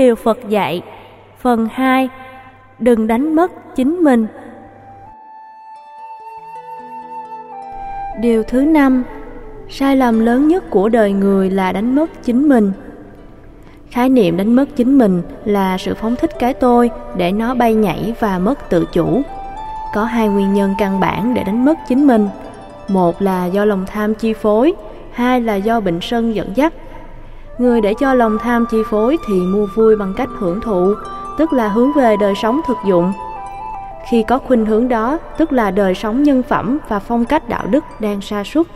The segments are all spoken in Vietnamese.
điều Phật dạy Phần 2 Đừng đánh mất chính mình Điều thứ năm Sai lầm lớn nhất của đời người là đánh mất chính mình Khái niệm đánh mất chính mình là sự phóng thích cái tôi để nó bay nhảy và mất tự chủ. Có hai nguyên nhân căn bản để đánh mất chính mình. Một là do lòng tham chi phối, hai là do bệnh sân dẫn dắt. Người để cho lòng tham chi phối thì mua vui bằng cách hưởng thụ, tức là hướng về đời sống thực dụng. Khi có khuynh hướng đó, tức là đời sống nhân phẩm và phong cách đạo đức đang sa sút.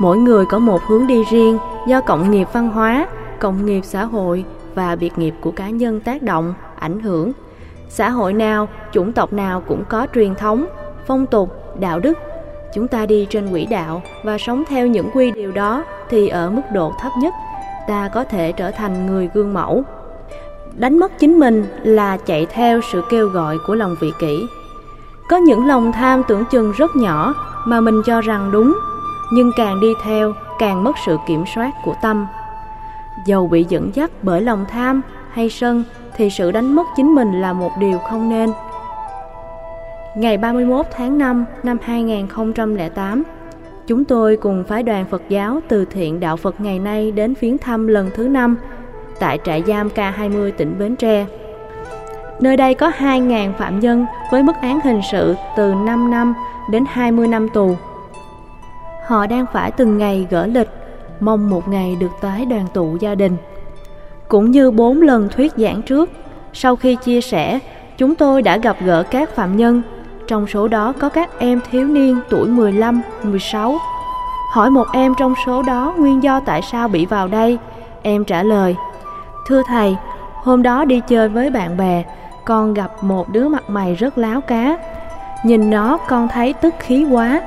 Mỗi người có một hướng đi riêng do cộng nghiệp văn hóa, cộng nghiệp xã hội và biệt nghiệp của cá nhân tác động, ảnh hưởng. Xã hội nào, chủng tộc nào cũng có truyền thống, phong tục, đạo đức. Chúng ta đi trên quỹ đạo và sống theo những quy điều đó thì ở mức độ thấp nhất, ta có thể trở thành người gương mẫu. Đánh mất chính mình là chạy theo sự kêu gọi của lòng vị kỷ. Có những lòng tham tưởng chừng rất nhỏ mà mình cho rằng đúng, nhưng càng đi theo càng mất sự kiểm soát của tâm Dầu bị dẫn dắt bởi lòng tham hay sân thì sự đánh mất chính mình là một điều không nên. Ngày 31 tháng 5 năm 2008, chúng tôi cùng phái đoàn Phật giáo từ thiện đạo Phật ngày nay đến viếng thăm lần thứ năm tại trại giam K20 tỉnh Bến Tre. Nơi đây có 2.000 phạm nhân với mức án hình sự từ 5 năm đến 20 năm tù. Họ đang phải từng ngày gỡ lịch mong một ngày được tái đoàn tụ gia đình. Cũng như bốn lần thuyết giảng trước, sau khi chia sẻ, chúng tôi đã gặp gỡ các phạm nhân, trong số đó có các em thiếu niên tuổi 15, 16. Hỏi một em trong số đó nguyên do tại sao bị vào đây, em trả lời: "Thưa thầy, hôm đó đi chơi với bạn bè, con gặp một đứa mặt mày rất láo cá. Nhìn nó con thấy tức khí quá,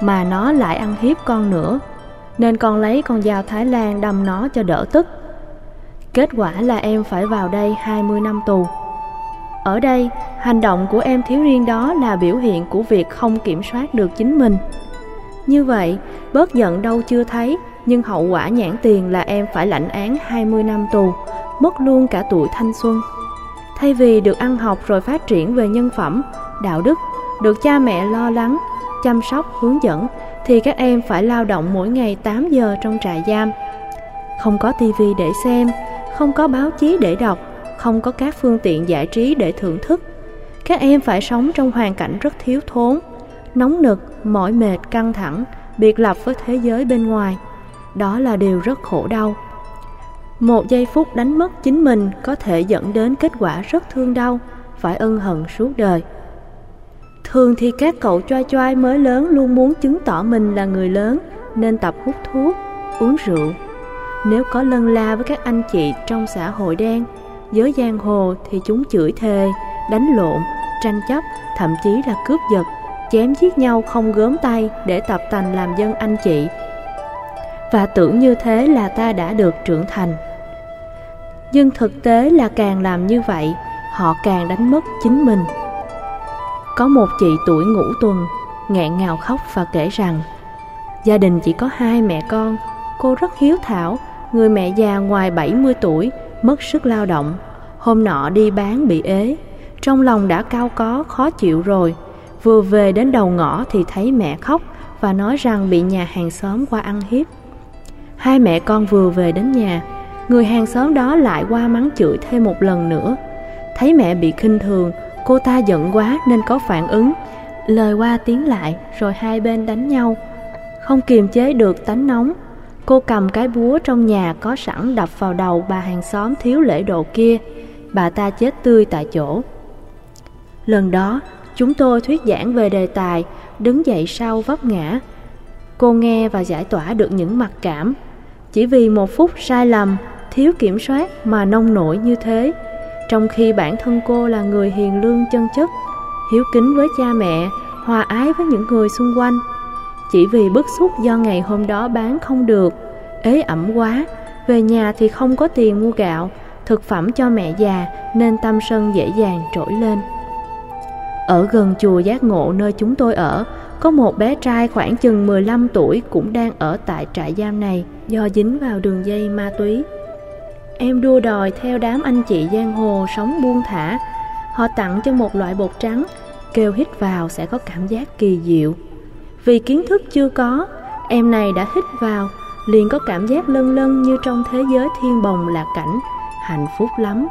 mà nó lại ăn hiếp con nữa nên con lấy con dao Thái Lan đâm nó cho đỡ tức. Kết quả là em phải vào đây 20 năm tù. Ở đây, hành động của em thiếu niên đó là biểu hiện của việc không kiểm soát được chính mình. Như vậy, bớt giận đâu chưa thấy, nhưng hậu quả nhãn tiền là em phải lãnh án 20 năm tù, mất luôn cả tuổi thanh xuân. Thay vì được ăn học rồi phát triển về nhân phẩm, đạo đức, được cha mẹ lo lắng, chăm sóc, hướng dẫn, thì các em phải lao động mỗi ngày 8 giờ trong trại giam. Không có tivi để xem, không có báo chí để đọc, không có các phương tiện giải trí để thưởng thức. Các em phải sống trong hoàn cảnh rất thiếu thốn, nóng nực, mỏi mệt, căng thẳng, biệt lập với thế giới bên ngoài. Đó là điều rất khổ đau. Một giây phút đánh mất chính mình có thể dẫn đến kết quả rất thương đau, phải ân hận suốt đời. Thường thì các cậu choai choai mới lớn luôn muốn chứng tỏ mình là người lớn nên tập hút thuốc, uống rượu. Nếu có lân la với các anh chị trong xã hội đen, giới giang hồ thì chúng chửi thề, đánh lộn, tranh chấp, thậm chí là cướp giật, chém giết nhau không gớm tay để tập tành làm dân anh chị. Và tưởng như thế là ta đã được trưởng thành. Nhưng thực tế là càng làm như vậy, họ càng đánh mất chính mình. Có một chị tuổi ngũ tuần nghẹn ngào khóc và kể rằng Gia đình chỉ có hai mẹ con Cô rất hiếu thảo Người mẹ già ngoài 70 tuổi Mất sức lao động Hôm nọ đi bán bị ế trong lòng đã cao có, khó chịu rồi. Vừa về đến đầu ngõ thì thấy mẹ khóc Và nói rằng bị nhà hàng xóm qua ăn hiếp. Hai mẹ con vừa về đến nhà, Người hàng xóm đó lại qua mắng chửi thêm một lần nữa. Thấy mẹ bị khinh thường, Cô ta giận quá nên có phản ứng. Lời qua tiếng lại, rồi hai bên đánh nhau. Không kiềm chế được tánh nóng, Cô cầm cái búa trong nhà có sẵn đập vào đầu bà hàng xóm thiếu lễ độ kia. Bà ta chết tươi tại chỗ. Lần đó chúng tôi thuyết giảng về đề tài Đứng dậy sau vấp ngã Cô nghe và giải tỏa được những mặc cảm Chỉ vì một phút sai lầm Thiếu kiểm soát mà nông nổi như thế trong khi bản thân cô là người hiền lương chân chất, hiếu kính với cha mẹ, hòa ái với những người xung quanh. Chỉ vì bức xúc do ngày hôm đó bán không được, ế ẩm quá, về nhà thì không có tiền mua gạo, thực phẩm cho mẹ già nên tâm sân dễ dàng trỗi lên. Ở gần chùa Giác Ngộ nơi chúng tôi ở, có một bé trai khoảng chừng 15 tuổi cũng đang ở tại trại giam này do dính vào đường dây ma túy. Em đua đòi theo đám anh chị giang hồ sống buông thả. Họ tặng cho một loại bột trắng, kêu hít vào sẽ có cảm giác kỳ diệu. Vì kiến thức chưa có, em này đã hít vào, liền có cảm giác lân lân như trong thế giới thiên bồng lạc cảnh, hạnh phúc lắm.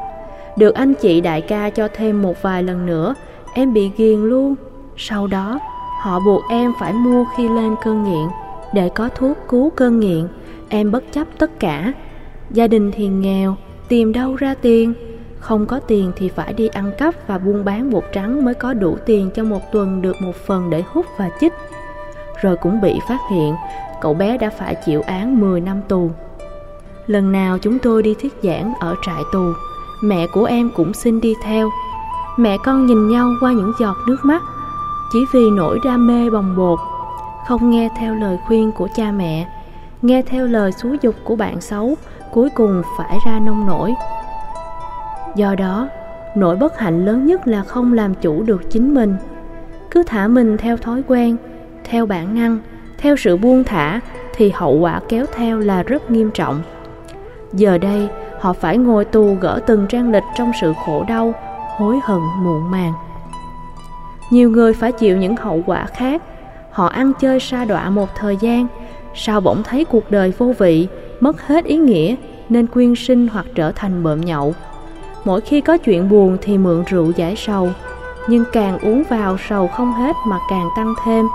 Được anh chị đại ca cho thêm một vài lần nữa, em bị ghiền luôn. Sau đó, họ buộc em phải mua khi lên cơn nghiện. Để có thuốc cứu cơn nghiện, em bất chấp tất cả. Gia đình thì nghèo, tìm đâu ra tiền? Không có tiền thì phải đi ăn cắp và buôn bán bột trắng mới có đủ tiền cho một tuần được một phần để hút và chích. Rồi cũng bị phát hiện, cậu bé đã phải chịu án 10 năm tù. Lần nào chúng tôi đi thuyết giảng ở trại tù, mẹ của em cũng xin đi theo. Mẹ con nhìn nhau qua những giọt nước mắt, chỉ vì nỗi đam mê bồng bột, không nghe theo lời khuyên của cha mẹ, nghe theo lời xúi dục của bạn xấu, cuối cùng phải ra nông nổi. Do đó, nỗi bất hạnh lớn nhất là không làm chủ được chính mình. Cứ thả mình theo thói quen, theo bản năng, theo sự buông thả thì hậu quả kéo theo là rất nghiêm trọng. Giờ đây, họ phải ngồi tù gỡ từng trang lịch trong sự khổ đau, hối hận muộn màng. Nhiều người phải chịu những hậu quả khác. Họ ăn chơi sa đọa một thời gian, sau bỗng thấy cuộc đời vô vị, mất hết ý nghĩa nên quyên sinh hoặc trở thành bợm nhậu. Mỗi khi có chuyện buồn thì mượn rượu giải sầu, nhưng càng uống vào sầu không hết mà càng tăng thêm,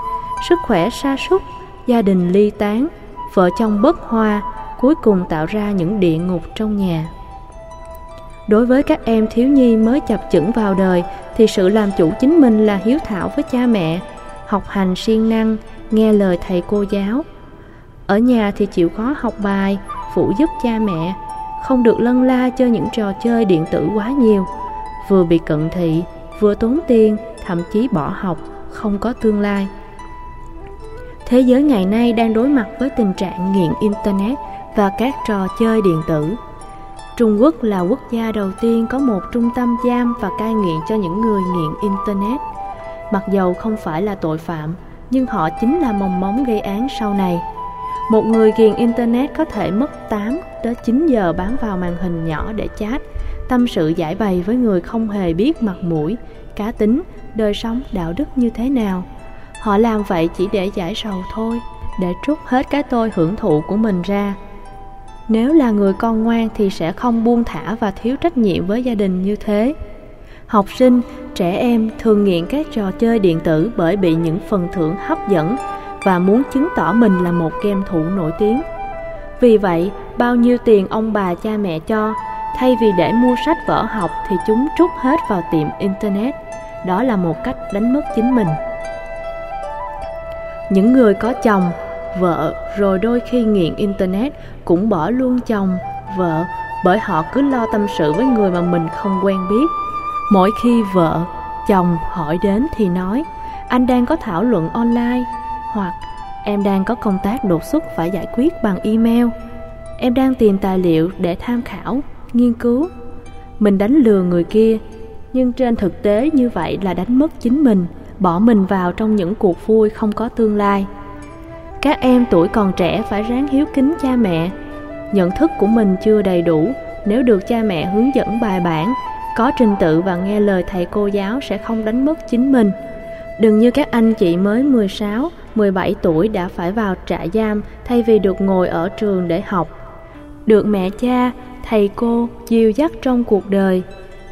sức khỏe sa sút, gia đình ly tán, vợ chồng bất hòa, cuối cùng tạo ra những địa ngục trong nhà. Đối với các em thiếu nhi mới chập chững vào đời thì sự làm chủ chính mình là hiếu thảo với cha mẹ, học hành siêng năng, nghe lời thầy cô giáo. Ở nhà thì chịu khó học bài, phụ giúp cha mẹ, không được lân la chơi những trò chơi điện tử quá nhiều, vừa bị cận thị, vừa tốn tiền, thậm chí bỏ học, không có tương lai. Thế giới ngày nay đang đối mặt với tình trạng nghiện Internet và các trò chơi điện tử. Trung Quốc là quốc gia đầu tiên có một trung tâm giam và cai nghiện cho những người nghiện Internet. Mặc dầu không phải là tội phạm, nhưng họ chính là mầm móng gây án sau này. Một người nghiện Internet có thể mất 8 đến 9 giờ bám vào màn hình nhỏ để chat, tâm sự giải bày với người không hề biết mặt mũi, cá tính, đời sống, đạo đức như thế nào. Họ làm vậy chỉ để giải sầu thôi, để trút hết cái tôi hưởng thụ của mình ra. Nếu là người con ngoan thì sẽ không buông thả và thiếu trách nhiệm với gia đình như thế. Học sinh, trẻ em thường nghiện các trò chơi điện tử bởi bị những phần thưởng hấp dẫn và muốn chứng tỏ mình là một game thủ nổi tiếng. Vì vậy, bao nhiêu tiền ông bà cha mẹ cho, thay vì để mua sách vở học thì chúng trút hết vào tiệm Internet. Đó là một cách đánh mất chính mình. Những người có chồng, vợ rồi đôi khi nghiện Internet cũng bỏ luôn chồng, vợ bởi họ cứ lo tâm sự với người mà mình không quen biết. Mỗi khi vợ, chồng hỏi đến thì nói anh đang có thảo luận online hoặc em đang có công tác đột xuất phải giải quyết bằng email. Em đang tìm tài liệu để tham khảo, nghiên cứu. Mình đánh lừa người kia, nhưng trên thực tế như vậy là đánh mất chính mình, bỏ mình vào trong những cuộc vui không có tương lai. Các em tuổi còn trẻ phải ráng hiếu kính cha mẹ. Nhận thức của mình chưa đầy đủ, nếu được cha mẹ hướng dẫn bài bản, có trình tự và nghe lời thầy cô giáo sẽ không đánh mất chính mình. Đừng như các anh chị mới 16, 17 tuổi đã phải vào trại giam thay vì được ngồi ở trường để học. Được mẹ cha, thầy cô dìu dắt trong cuộc đời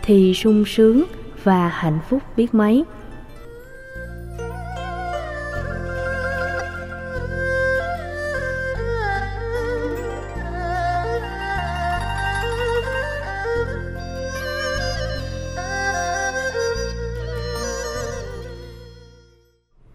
thì sung sướng và hạnh phúc biết mấy.